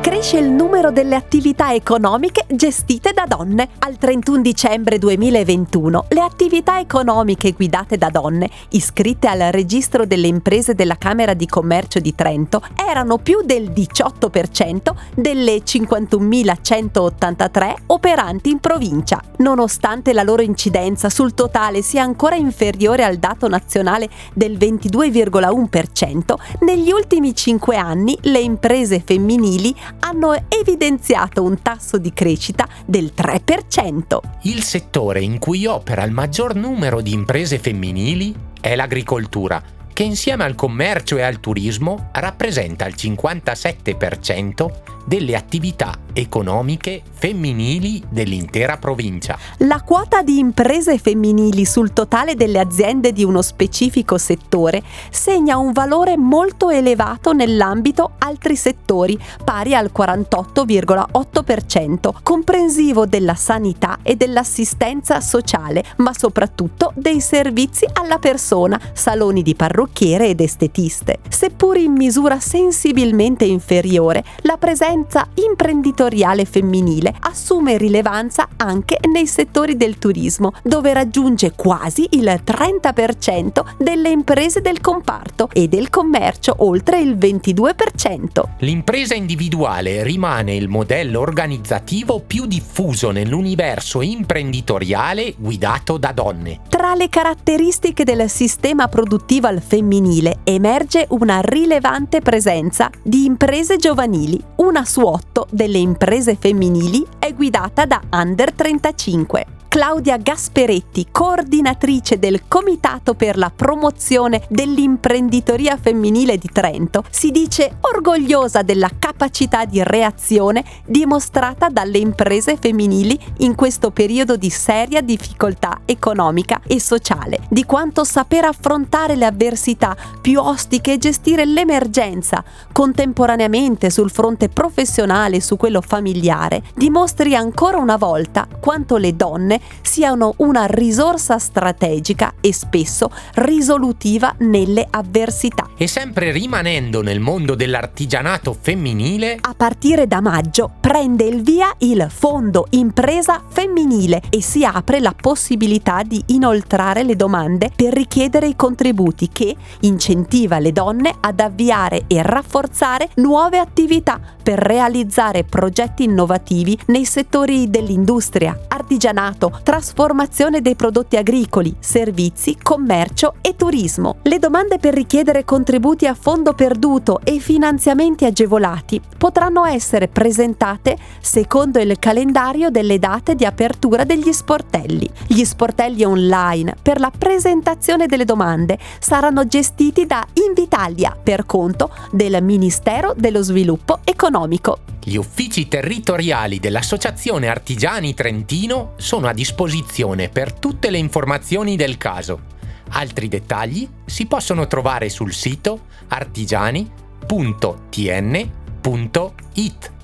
cresce il numero delle attività economiche gestite da donne. Al 31 dicembre 2021 le attività economiche guidate da donne, iscritte al registro delle imprese della Camera di Commercio di Trento, erano più del 18% delle 51.183 operanti in provincia. Nonostante la loro incidenza sul totale sia ancora inferiore al dato nazionale del 22,1%, negli ultimi 5 anni le imprese femminili hanno evidenziato un tasso di crescita del 3%. Il settore in cui opera il maggior numero di imprese femminili è l'agricoltura, che insieme al commercio e al turismo rappresenta il 57% delle attività economiche femminili dell'intera provincia. La quota di imprese femminili sul totale delle aziende di uno specifico settore segna un valore molto elevato nell'ambito altri settori, pari al 48,8%, comprensivo della sanità e dell'assistenza sociale, ma soprattutto dei servizi alla persona, saloni di parrucchiere ed estetiste. Seppur in misura sensibilmente inferiore, la presenza presenza imprenditoriale femminile assume rilevanza anche nei settori del turismo, dove raggiunge quasi il 30% delle imprese del comparto e del commercio oltre il 22%. L'impresa individuale rimane il modello organizzativo più diffuso nell'universo imprenditoriale guidato da donne. Tra le caratteristiche del sistema produttivo al femminile emerge una rilevante presenza di imprese giovanili, una su otto delle imprese femminili è guidata da under 35. Claudia Gasperetti, coordinatrice del Comitato per la promozione dell'imprenditoria femminile di Trento, si dice orgogliosa della capacità di reazione dimostrata dalle imprese femminili in questo periodo di seria difficoltà economica e sociale, di quanto saper affrontare le avversità più ostiche e gestire l'emergenza contemporaneamente sul fronte professionale e su quello familiare dimostri ancora una volta quanto le donne siano una risorsa strategica e spesso risolutiva nelle avversità. E sempre rimanendo nel mondo dell'artigianato femminile, a partire da maggio prende il via il Fondo Impresa Femminile e si apre la possibilità di inoltrare le domande per richiedere i contributi che incentiva le donne ad avviare e rafforzare nuove attività per realizzare progetti innovativi nei settori dell'industria, artigianato, trasformazione dei prodotti agricoli, servizi, commercio e turismo. Le domande per richiedere contributi a fondo perduto e finanziamenti agevolati potranno essere presentate secondo il calendario delle date di apertura degli sportelli. Gli sportelli online per la presentazione delle domande saranno gestiti da Invitalia per conto del Ministero dello Sviluppo Economico. Gli uffici territoriali dell'Associazione Artigiani Trentino sono a disposizione per tutte le informazioni del caso. Altri dettagli si possono trovare sul sito artigiani.tn.it.